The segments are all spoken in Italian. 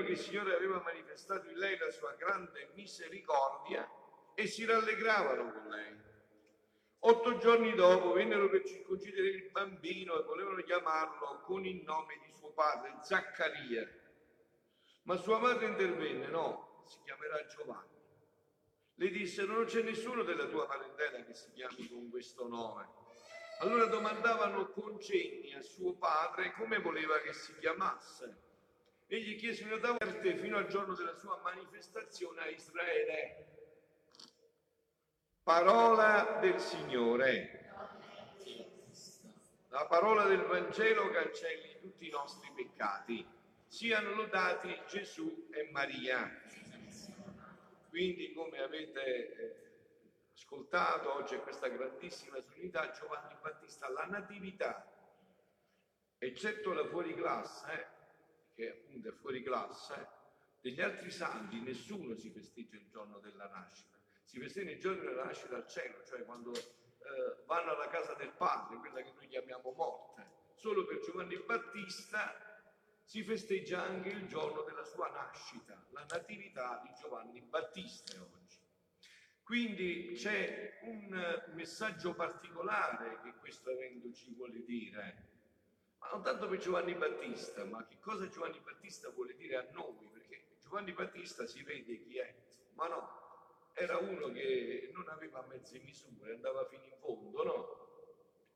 vedevano che il Signore aveva manifestato in lei la sua grande misericordia e si rallegravano con lei. Otto giorni dopo vennero per circoncidere il bambino e volevano chiamarlo con il nome di suo padre, Zaccaria. Ma sua madre intervenne, no, si chiamerà Giovanni. Le dissero, non c'è nessuno della tua parentela che si chiami con questo nome. Allora domandavano con cenni a suo padre come voleva che si chiamasse. Egli chiese una tavola fino al giorno della sua manifestazione a Israele. Parola del Signore. La parola del Vangelo cancelli tutti i nostri peccati. Siano lodati Gesù e Maria. Quindi, come avete eh, ascoltato oggi questa grandissima solenità Giovanni Battista, la natività, eccetto la fuoriclasse, che appunto è fuori classe, degli altri santi nessuno si festeggia il giorno della nascita, si festeggia il giorno della nascita al cielo, cioè quando eh, vanno alla casa del Padre, quella che noi chiamiamo morte. Solo per Giovanni Battista si festeggia anche il giorno della sua nascita, la natività di Giovanni Battista oggi. Quindi c'è un messaggio particolare che questo evento ci vuole dire. Ma non tanto per Giovanni Battista, ma che cosa Giovanni Battista vuole dire a noi? Perché Giovanni Battista si vede chi è, ma no, era uno che non aveva mezze misure, andava fino in fondo, no?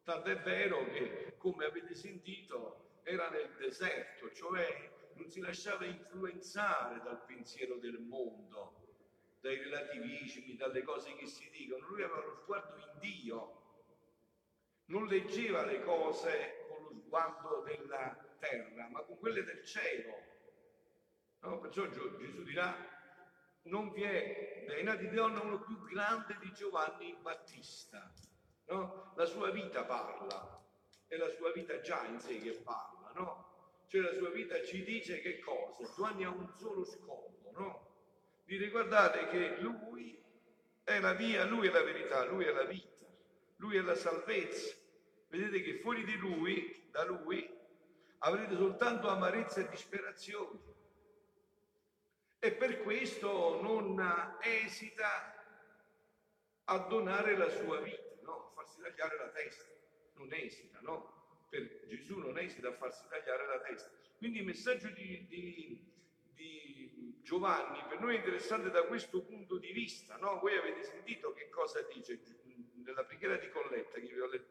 Tanto è vero che, come avete sentito, era nel deserto, cioè non si lasciava influenzare dal pensiero del mondo dai relativismi, dalle cose che si dicono, lui aveva lo sguardo in Dio, non leggeva le cose sguardo della terra, ma con quelle del cielo. No? Perciò Gesù dirà, non vi è dai nati di donna uno più grande di Giovanni Battista. No? La sua vita parla, è la sua vita già in sé che parla, no? Cioè la sua vita ci dice che cosa? Giovanni ha un solo scopo, no? Dire guardate che lui è la via, lui è la verità, lui è la vita, lui è la salvezza. Vedete che fuori di lui, da lui, avrete soltanto amarezza e disperazione. E per questo non esita a donare la sua vita, no? a farsi tagliare la testa. Non esita, no? Per Gesù non esita a farsi tagliare la testa. Quindi il messaggio di, di di Giovanni per noi è interessante da questo punto di vista. No? Voi avete sentito che cosa dice nella preghiera di colletta che vi ho, le,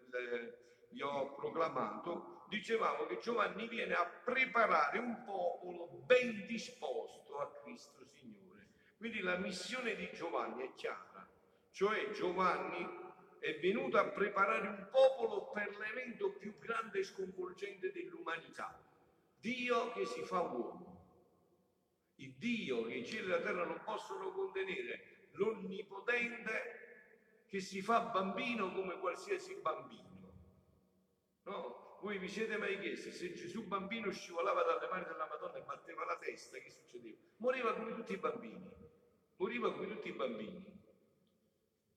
vi ho proclamato, dicevamo che Giovanni viene a preparare un popolo ben disposto a Cristo Signore. Quindi la missione di Giovanni è chiara, cioè Giovanni è venuto a preparare un popolo per l'evento più grande e sconvolgente dell'umanità, Dio che si fa uomo il Dio che i cieli e la terra non possono contenere, l'onnipotente che si fa bambino come qualsiasi bambino. No? Voi vi siete mai chiesti se Gesù bambino scivolava dalle mani della Madonna e batteva la testa, che succedeva? Moriva come tutti i bambini. Moriva come tutti i bambini.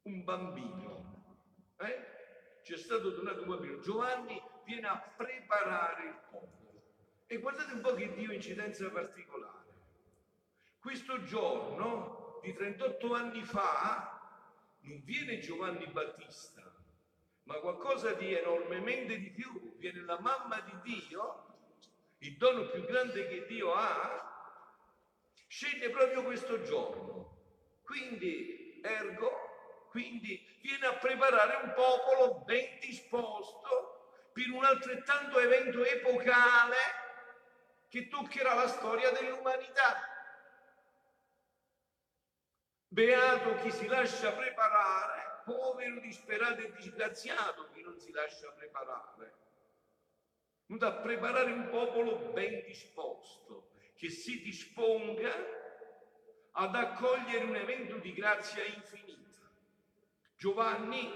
Un bambino. Eh? C'è stato donato un bambino. Giovanni viene a preparare il popolo. E guardate un po' che Dio incidenza particolare. Questo giorno di 38 anni fa non viene Giovanni Battista, ma qualcosa di enormemente di più. Viene la mamma di Dio, il dono più grande che Dio ha, scende proprio questo giorno. Quindi, ergo, quindi viene a preparare un popolo ben disposto per un altrettanto evento epocale che toccherà la storia dell'umanità. Beato chi si lascia preparare, povero, disperato e disgraziato chi non si lascia preparare. Venuto a preparare un popolo ben disposto, che si disponga ad accogliere un evento di grazia infinita. Giovanni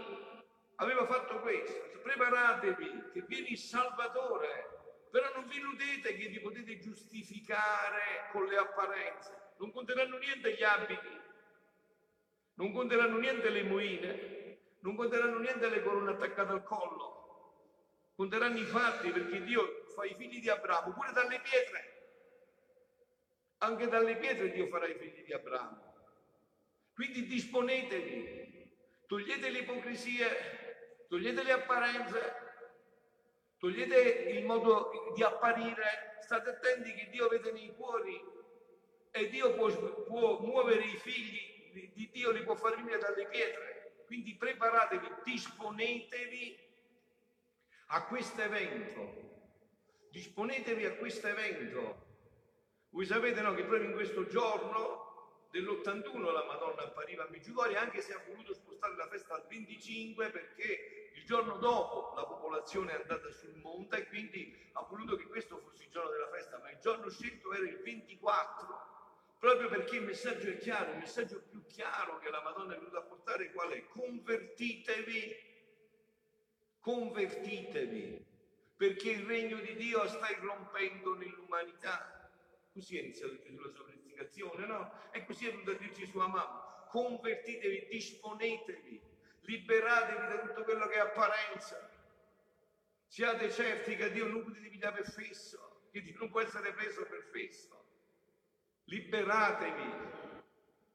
aveva fatto questo, preparatevi che viene il Salvatore, però non vi illudete che vi potete giustificare con le apparenze, non conteranno niente gli abiti, non conteranno niente le moine, non conteranno niente le corone attaccate al collo, conteranno i fatti perché Dio fa i figli di Abramo pure dalle pietre. Anche dalle pietre Dio farà i figli di Abramo. Quindi disponetevi, togliete l'ipocrisia, togliete le apparenze, togliete il modo di apparire, state attenti che Dio vede nei cuori e Dio può, può muovere i figli di Dio, li può far venire dalle pietre. Quindi preparatevi, disponetevi a questo evento. Disponetevi a questo evento. Voi sapete no, che proprio in questo giorno dell'81 la Madonna appariva a Meggiugorie, anche se ha voluto spostare la festa al 25 perché il giorno dopo la popolazione è andata sul monte e quindi ha voluto che questo fosse il giorno della festa, ma il giorno scelto era il 24 proprio perché il messaggio è chiaro, il messaggio più chiaro che la Madonna è venuta a portare qual è? Convertitevi, convertitevi, perché il regno di Dio sta irrompendo nell'umanità. Così è iniziato Gesù la sua predicazione, no? E così è venuto a dirci sua mamma, convertitevi, disponetevi, liberatevi da tutto quello che è apparenza. Siate certi che Dio non vi dà per fesso, che Dio non può essere preso per fesso liberatevi,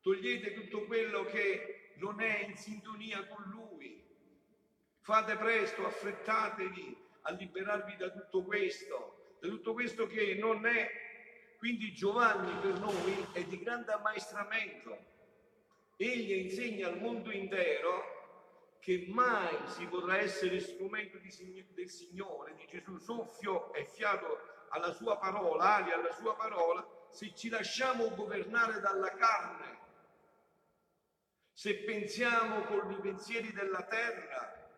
togliete tutto quello che non è in sintonia con Lui. Fate presto, affrettatevi a liberarvi da tutto questo, da tutto questo che non è. Quindi Giovanni per noi è di grande ammaestramento. Egli insegna al mondo intero che mai si potrà essere strumento di, del Signore, di Gesù, soffio e fiato alla sua parola, ali alla sua parola, se ci lasciamo governare dalla carne, se pensiamo con i pensieri della terra.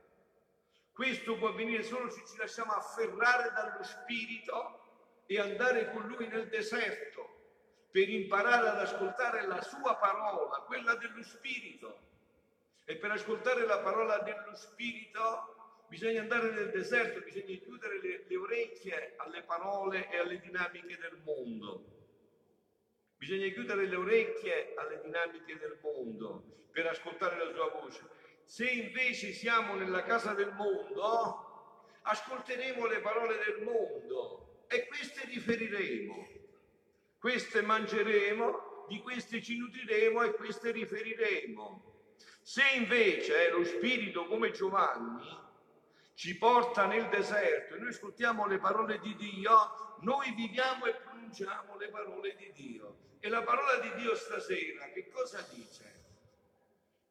Questo può avvenire solo se ci lasciamo afferrare dallo Spirito e andare con Lui nel deserto per imparare ad ascoltare la Sua parola, quella dello Spirito. E per ascoltare la parola dello Spirito bisogna andare nel deserto, bisogna chiudere le, le orecchie alle parole e alle dinamiche del mondo. Bisogna chiudere le orecchie alle dinamiche del mondo per ascoltare la sua voce. Se invece siamo nella casa del mondo, ascolteremo le parole del mondo e queste riferiremo. Queste mangeremo, di queste ci nutriremo e queste riferiremo. Se invece lo Spirito come Giovanni ci porta nel deserto e noi ascoltiamo le parole di Dio, noi viviamo e pronunciamo le parole di Dio. E la parola di Dio stasera che cosa dice?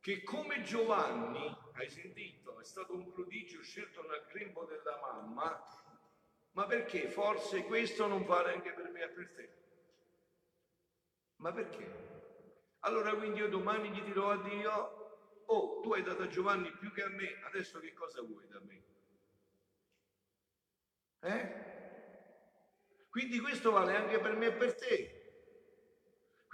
Che come Giovanni, hai sentito, è stato un prodigio scelto nel grembo della mamma, ma perché forse questo non vale anche per me e per te? Ma perché? Allora quindi io domani gli dirò a Dio, oh, tu hai dato a Giovanni più che a me, adesso che cosa vuoi da me? Eh? Quindi questo vale anche per me e per te.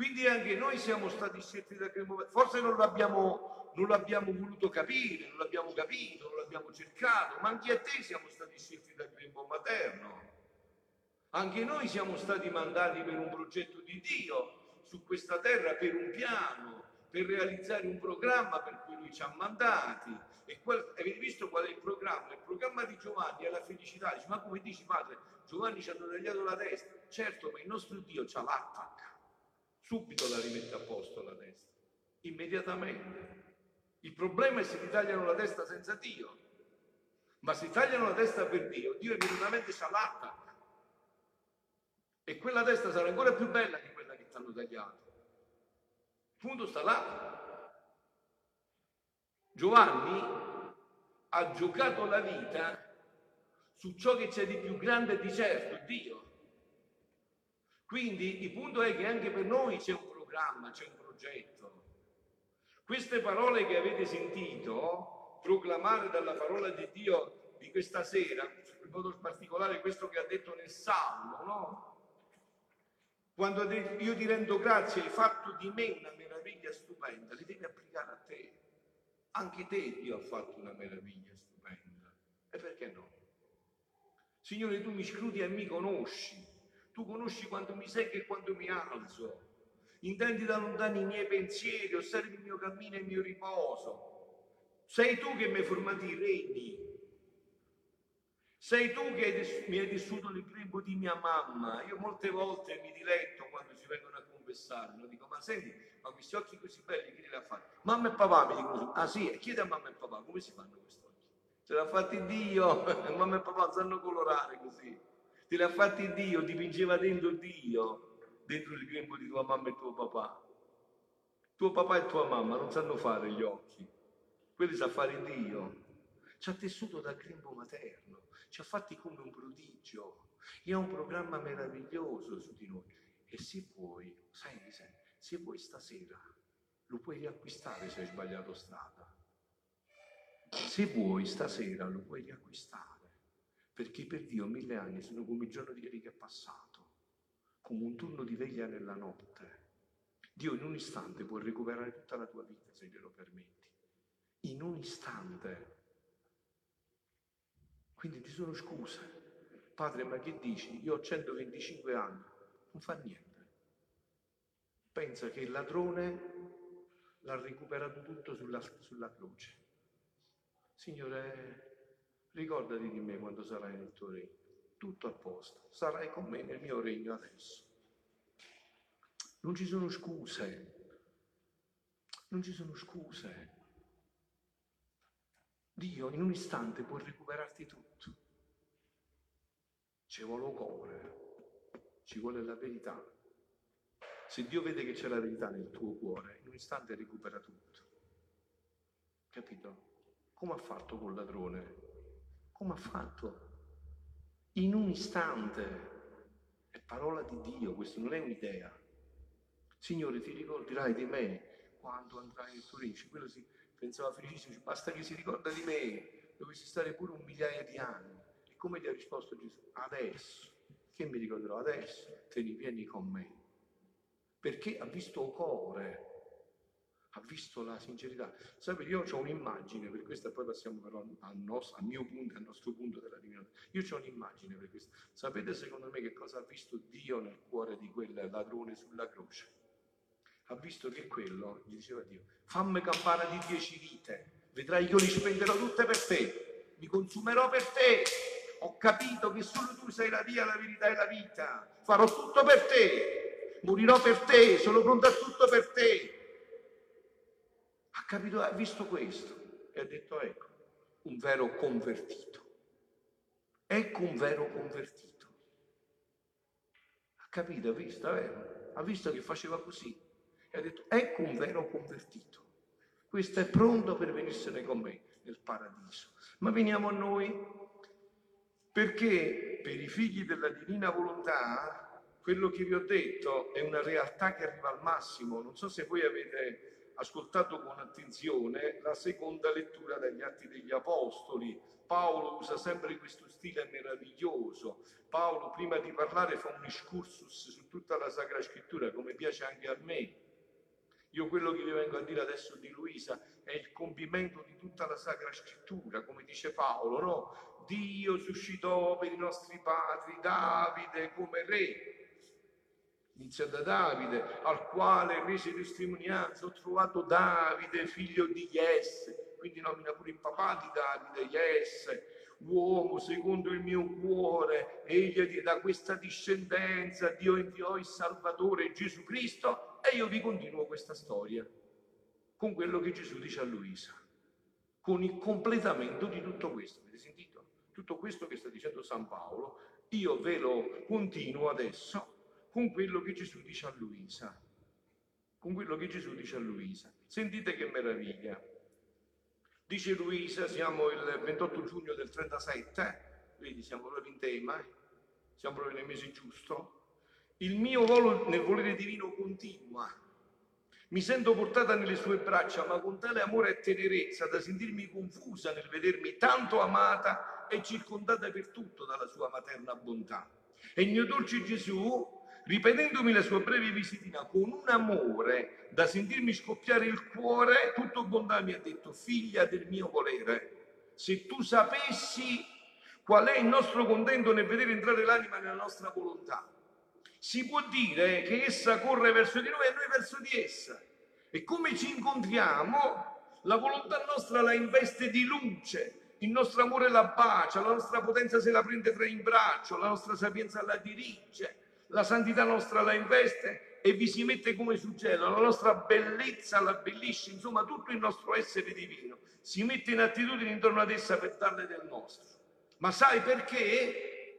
Quindi anche noi siamo stati scelti da quel momento. Forse non l'abbiamo, non l'abbiamo voluto capire, non l'abbiamo capito, non l'abbiamo cercato, ma anche a te siamo stati scelti dal grembo materno. Anche noi siamo stati mandati per un progetto di Dio su questa terra, per un piano, per realizzare un programma per cui lui ci ha mandati. E qual, avete visto qual è il programma? Il programma di Giovanni è la felicità. Dice, ma come dici padre, Giovanni ci hanno tagliato la testa. Certo, ma il nostro Dio c'ha l'attack subito la rimette a posto la testa, immediatamente. Il problema è se ti tagliano la testa senza Dio, ma se tagliano la testa per Dio, Dio immediatamente c'ha l'attacca. E quella testa sarà ancora più bella di quella che ti hanno tagliato. Il punto sta là. Giovanni ha giocato la vita su ciò che c'è di più grande di certo, Dio. Quindi il punto è che anche per noi c'è un programma, c'è un progetto. Queste parole che avete sentito proclamare dalla parola di Dio di questa sera, in modo particolare questo che ha detto nel Salmo, no? Quando io ti rendo grazie, hai fatto di me una meraviglia stupenda, li devi applicare a te. Anche te Dio ha fatto una meraviglia stupenda. E perché no? Signore, tu mi scrudi e mi conosci. Tu conosci quanto mi secco e quanto mi alzo. Intendi da lontano i miei pensieri, osservi il mio cammino e il mio riposo. Sei tu che mi hai formato i regni. Sei tu che mi hai tessuto nel grembo di mia mamma. Io molte volte mi diletto quando ci vengono a confessarlo. Dico, ma senti, ma questi occhi così belli chi li ha fatti? Mamma e papà mi dicono, ah sì, chiede a mamma e papà come si fanno questi occhi? Ce l'ha fatti Dio, mamma e papà sanno colorare così. Te li ha fatti Dio, dipingeva dentro Dio, dentro il grembo di tua mamma e tuo papà. Tuo papà e tua mamma non sanno fare gli occhi, quelli sa fare Dio. Ci ha tessuto dal grembo materno, ci ha fatti come un prodigio. E ha un programma meraviglioso su di noi. E se vuoi, senti, se vuoi stasera, lo puoi riacquistare se hai sbagliato strada. Se vuoi stasera lo puoi riacquistare, perché per Dio mille anni sono come il giorno di ieri che è passato, come un turno di veglia nella notte. Dio in un istante può recuperare tutta la tua vita se glielo permetti. In un istante. Quindi ti sono scuse. Padre, ma che dici? Io ho 125 anni, non fa niente. Pensa che il ladrone l'ha recuperato tutto sulla, sulla croce. Signore, ricordati di me quando sarai nel tuo regno. Tutto a posto. Sarai con me nel mio regno adesso. Non ci sono scuse. Non ci sono scuse. Dio in un istante può recuperarti tutto. Ci vuole cuore, ci vuole la verità. Se Dio vede che c'è la verità nel tuo cuore, in un istante recupera tutto. Capito? Come ha fatto col ladrone? Come ha fatto? In un istante. È parola di Dio, questo non è un'idea. Signore, ti ricorderai di me quando andrai in Torino. Quello si pensava felicissimo, basta che si ricorda di me, dovessi stare pure un migliaio di anni. E come gli ha risposto Gesù? Adesso, che mi ricorderò? Adesso te ne vieni con me. Perché ha visto il cuore, ha visto la sincerità. Sapete, io ho un'immagine per questo, e poi passiamo però al, nostro, al mio punto, al nostro punto della divinità. Io ho un'immagine per questo. Sapete secondo me che cosa ha visto Dio nel cuore di quel ladrone sulla croce? ha visto che quello, gli diceva Dio, fammi campana di dieci vite, vedrai che io li spenderò tutte per te, mi consumerò per te, ho capito che solo tu sei la via, la verità e la vita, farò tutto per te, morirò per te, sono pronto a tutto per te. Capito, ha visto questo e ha detto ecco, un vero convertito. Ecco un vero convertito. Ha capito, ha visto, vero? Ha visto che faceva così e ha detto, ecco un vero convertito. Questo è pronto per venirsene con me nel paradiso. Ma veniamo a noi, perché per i figli della divina volontà, quello che vi ho detto è una realtà che arriva al massimo. Non so se voi avete ascoltato con attenzione la seconda lettura degli Atti degli Apostoli. Paolo usa sempre questo stile meraviglioso. Paolo prima di parlare fa un excursus su tutta la Sacra Scrittura, come piace anche a me. Io quello che vi vengo a dire adesso di Luisa è il compimento di tutta la Sacra Scrittura, come dice Paolo, no? Dio suscitò per i nostri padri Davide come re. Inizia da Davide, al quale rese testimonianza, ho trovato Davide, figlio di Jesse, quindi nomina pure il papà di Davide, Jesse, uomo secondo il mio cuore, egli da questa discendenza Dio inviò il Salvatore Gesù Cristo e io vi continuo questa storia con quello che Gesù dice a Luisa, con il completamento di tutto questo. Avete sentito? Tutto questo che sta dicendo San Paolo, io ve lo continuo adesso con quello che Gesù dice a Luisa. Con quello che Gesù dice a Luisa. Sentite che meraviglia. Dice Luisa, siamo il 28 giugno del 37, vedi siamo proprio in tema, eh? siamo proprio nel mese giusto, il mio volo nel volere divino continua. Mi sento portata nelle sue braccia, ma con tale amore e tenerezza da sentirmi confusa nel vedermi tanto amata e circondata per tutto dalla sua materna bontà. E il mio dolce Gesù, ripetendomi la sua breve visitina con un amore da sentirmi scoppiare il cuore, tutto bontà mi ha detto, figlia del mio volere, se tu sapessi qual è il nostro contento nel vedere entrare l'anima nella nostra volontà si può dire che essa corre verso di noi e noi verso di essa. E come ci incontriamo, la volontà nostra la investe di luce, il nostro amore la bacia, la nostra potenza se la prende tra in braccio, la nostra sapienza la dirige, la santità nostra la investe e vi si mette come su gelo, la nostra bellezza la abbellisce, insomma tutto il nostro essere divino si mette in attitudine intorno ad essa per darle del nostro. Ma sai perché?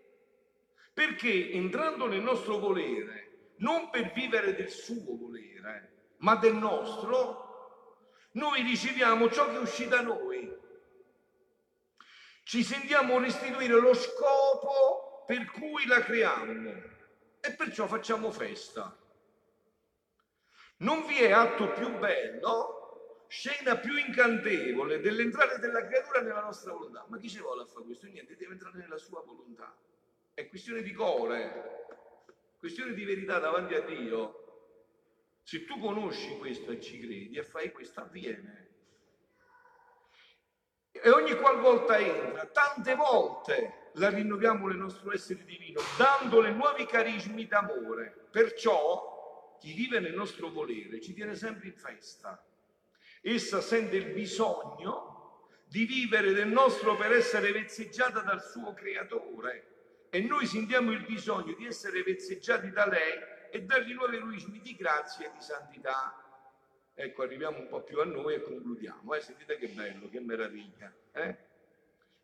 Perché entrando nel nostro volere, non per vivere del suo volere, ma del nostro, noi riceviamo ciò che uscì da noi. Ci sentiamo restituire lo scopo per cui la creiamo e perciò facciamo festa. Non vi è atto più bello, scena più incantevole dell'entrare della creatura nella nostra volontà. Ma chi ci vuole a fare questo? Niente, deve entrare nella sua volontà. È questione di cuore, questione di verità davanti a Dio. Se tu conosci questo e ci credi e fai questo, avviene. E ogni qualvolta entra, tante volte la rinnoviamo nel nostro essere divino, dandole nuovi carismi d'amore. Perciò chi vive nel nostro volere ci tiene sempre in festa. Essa sente il bisogno di vivere del nostro per essere vezzeggiata dal suo creatore e noi sentiamo il bisogno di essere vezzeggiati da lei e dargli nuovi eroismi di grazia e di santità. Ecco, arriviamo un po' più a noi e concludiamo. Eh? Sentite che bello, che meraviglia. Eh?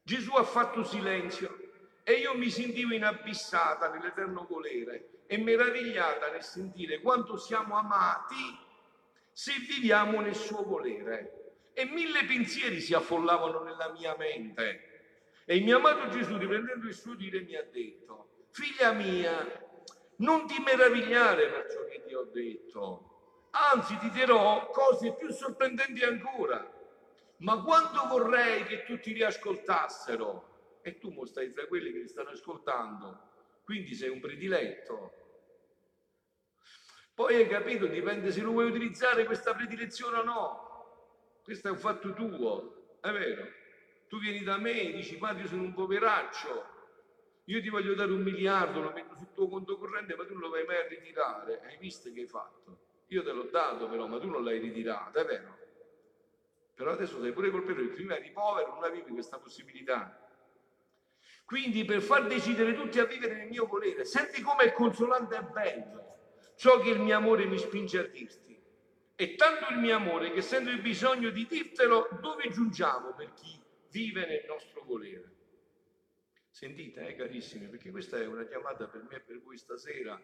Gesù ha fatto silenzio e io mi sentivo inabissata nell'eterno volere e meravigliata nel sentire quanto siamo amati se viviamo nel suo volere. E mille pensieri si affollavano nella mia mente. E il mio amato Gesù, riprendendo il suo dire, mi ha detto, figlia mia, non ti meravigliare per ciò che ti ho detto, anzi ti dirò cose più sorprendenti ancora. Ma quanto vorrei che tutti li ascoltassero, e tu mo stai tra quelli che li stanno ascoltando, quindi sei un prediletto, poi hai capito, dipende se lo vuoi utilizzare questa predilezione o no. Questo è un fatto tuo, è vero. Tu vieni da me e dici, padre, io sono un poveraccio, io ti voglio dare un miliardo, lo metto sul tuo conto corrente, ma tu non lo vai mai a ritirare. Hai visto che hai fatto? Io te l'ho dato però, ma tu non l'hai ritirato, è vero? Però adesso sei pure colpevole, prima eri povero, non avevi questa possibilità. Quindi per far decidere tutti a vivere nel mio volere, senti come il consolante è bello ciò che il mio amore mi spinge a dirti. È tanto il mio amore che sento il bisogno di dirtelo dove giungiamo per chi vive nel nostro volere. Sentite, eh, carissimi, perché questa è una chiamata per me e per voi stasera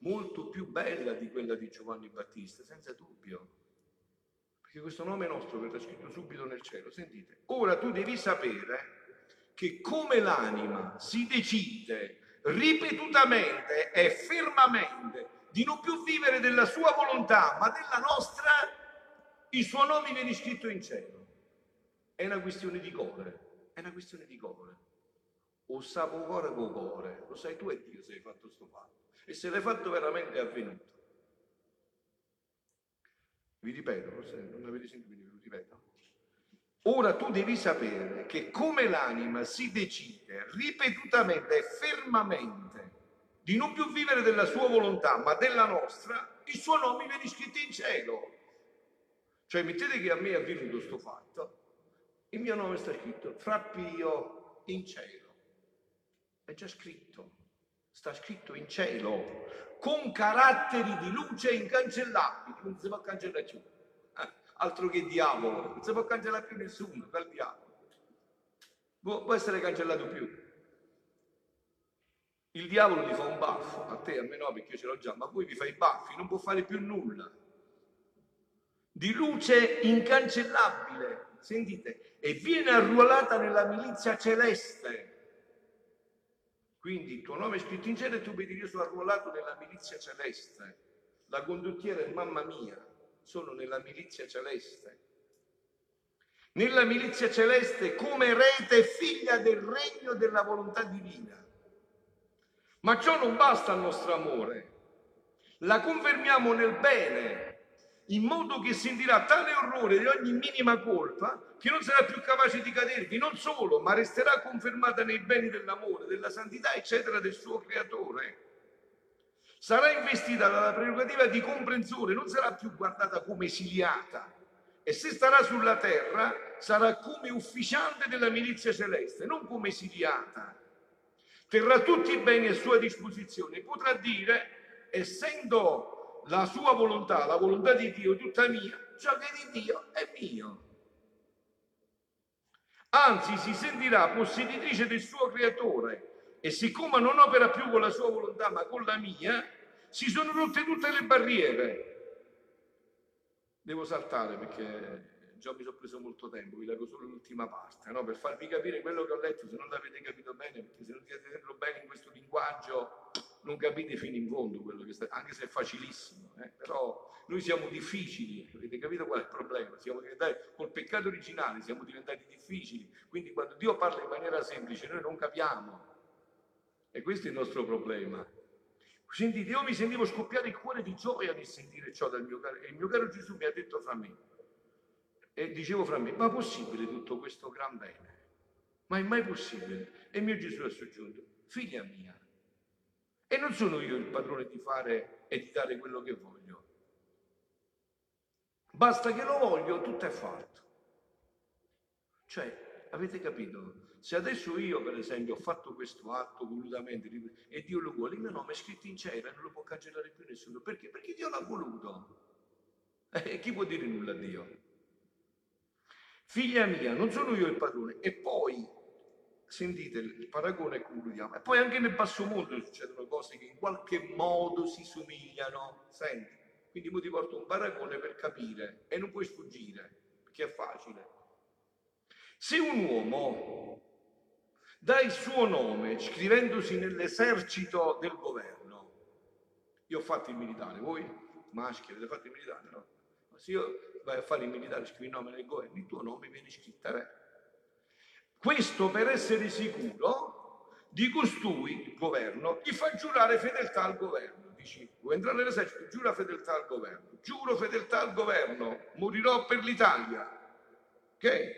molto più bella di quella di Giovanni Battista, senza dubbio. Perché questo nome nostro verrà scritto subito nel cielo. Sentite, ora tu devi sapere che come l'anima si decide ripetutamente e fermamente di non più vivere della sua volontà, ma della nostra, il suo nome viene scritto in cielo. È una questione di cuore, è una questione di cuore. O sapo cuore con cuore, lo sai tu e Dio se hai fatto sto fatto. E se l'hai fatto veramente è avvenuto. Vi ripeto, forse non avete sentito, vi ripeto. Ora tu devi sapere che come l'anima si decide ripetutamente e fermamente di non più vivere della sua volontà, ma della nostra, il suo nome viene scritto in cielo. Cioè, mettete che a me è avvenuto questo fatto, il mio nome sta scritto fra Pio in cielo. È già scritto, sta scritto in cielo, con caratteri di luce incancellabili, non si può cancellare più. Eh, altro che diavolo, non si può cancellare più nessuno, dal diavolo. Può essere cancellato più. Il diavolo ti fa un baffo, a te, a me no, perché io ce l'ho già, ma voi vi fai i baffi, non può fare più nulla. Di luce incancellabile, sentite, e viene arruolata nella milizia celeste. Quindi il tuo nome è scritto in cielo e tu vedi io sono arruolato nella milizia celeste. La condottiera è mamma mia, sono nella milizia celeste. Nella milizia celeste come rete figlia del regno della volontà divina. Ma ciò non basta al nostro amore. La confermiamo nel bene, in modo che sentirà tale orrore di ogni minima colpa che non sarà più capace di cadervi, non solo, ma resterà confermata nei beni dell'amore, della santità, eccetera, del suo creatore. Sarà investita dalla prerogativa di comprensione, non sarà più guardata come esiliata. E se starà sulla terra, sarà come ufficiante della milizia celeste, non come esiliata terrà tutti i beni a sua disposizione, potrà dire, essendo la sua volontà, la volontà di Dio, tutta mia, ciò che è di Dio è mio. Anzi, si sentirà posseditrice del suo creatore e siccome non opera più con la sua volontà ma con la mia, si sono rotte tutte le barriere. Devo saltare perché già mi sono preso molto tempo, vi leggo solo l'ultima parte, no? per farvi capire quello che ho letto, se non l'avete capito bene, perché se non siete bene in questo linguaggio non capite fino in fondo quello che sta, anche se è facilissimo, eh? però noi siamo difficili, avete capito qual è il problema? Siamo diventati, col peccato originale siamo diventati difficili, quindi quando Dio parla in maniera semplice noi non capiamo e questo è il nostro problema. Sentite, io mi sentivo scoppiare il cuore di gioia di sentire ciò dal mio caro, e il mio caro Gesù mi ha detto fra me, e dicevo fra me, ma possibile tutto questo gran bene? Ma è mai possibile? E mio Gesù ha soggiunto, figlia mia, e non sono io il padrone di fare e di dare quello che voglio. Basta che lo voglio, tutto è fatto. Cioè, avete capito? Se adesso io, per esempio, ho fatto questo atto volutamente e Dio lo vuole, il mio nome è scritto in cielo e non lo può cancellare più nessuno. Perché? Perché Dio l'ha voluto. E chi può dire nulla a Dio? Figlia mia, non sono io il padrone. E poi, sentite il paragone e concludiamo. E poi anche nel basso mondo succedono cose che in qualche modo si somigliano. Senti, quindi mo ti porto un paragone per capire e non puoi sfuggire, perché è facile. Se un uomo dà il suo nome scrivendosi nell'esercito del governo, io ho fatto il militare, voi maschi avete fatto il militare, no? Ma se io vai a fare il militare, scrivi il nome nel governo, il tuo nome viene scritto. Eh? Questo per essere sicuro di costui, il governo, gli fa giurare fedeltà al governo. Dici, vuoi entrare nell'esercito, giura fedeltà al governo. Giuro fedeltà al governo, morirò per l'Italia. Ok?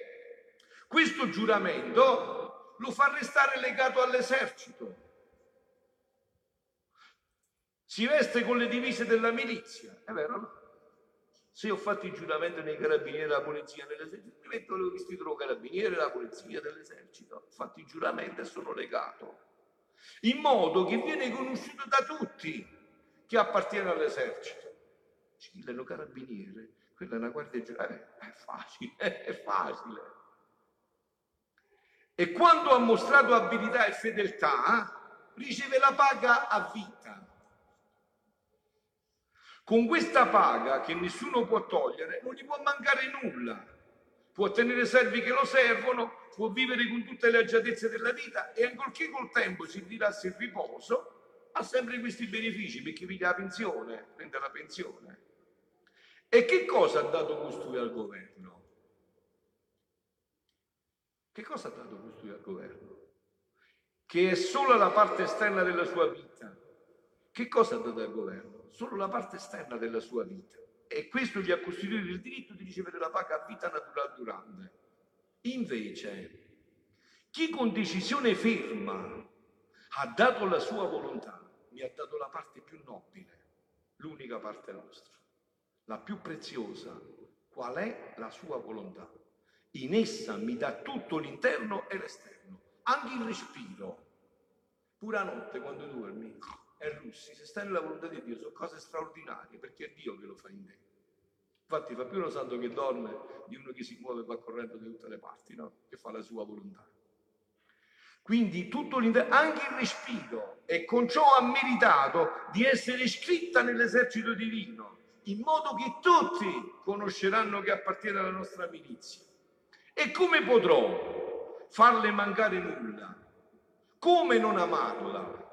Questo giuramento lo fa restare legato all'esercito. Si veste con le divise della milizia, è vero? Se ho fatto il giuramento nei carabinieri della polizia nell'esercito, mi metto il vestito del carabiniere della polizia dell'esercito. Ho fatto il giuramento e sono legato. In modo che viene conosciuto da tutti che appartiene all'esercito. Cileno carabiniere, quella è una guardia giurata. È facile, è facile. E quando ha mostrato abilità e fedeltà, riceve la paga a vita. Con questa paga che nessuno può togliere, non gli può mancare nulla. Può tenere servi che lo servono, può vivere con tutte le agiatezze della vita e ancorché col tempo si ritirasse il riposo, ha sempre questi benefici perché piglia la pensione, prende la pensione. E che cosa ha dato costui al governo? Che cosa ha dato costui al governo? Che è solo la parte esterna della sua vita. Che cosa ha dato al governo? Solo la parte esterna della sua vita e questo gli ha costituito il diritto di ricevere la paga a vita naturale durante. Invece, chi con decisione ferma ha dato la sua volontà, mi ha dato la parte più nobile, l'unica parte nostra, la più preziosa, qual è la sua volontà. In essa mi dà tutto l'interno e l'esterno, anche il respiro. Pura notte quando dormi, e russi, se stai nella volontà di Dio, sono cose straordinarie, perché è Dio che lo fa in te. Infatti fa più uno santo che dorme di uno che si muove e va correndo da tutte le parti, no? che fa la sua volontà. Quindi tutto anche il respiro, e con ciò ha meritato di essere iscritta nell'esercito divino, in modo che tutti conosceranno che appartiene alla nostra milizia. E come potrò farle mancare nulla? Come non amarla?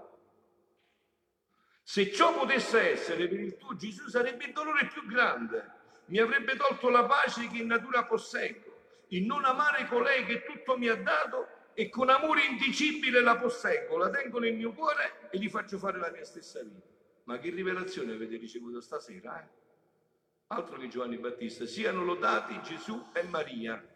Se ciò potesse essere per il tuo Gesù sarebbe il dolore più grande. Mi avrebbe tolto la pace che in natura posseggo, il non amare colei che tutto mi ha dato e con amore indicibile la posseggo, la tengo nel mio cuore e gli faccio fare la mia stessa vita. Ma che rivelazione avete ricevuto stasera? Eh? Altro che Giovanni Battista, siano lodati Gesù e Maria.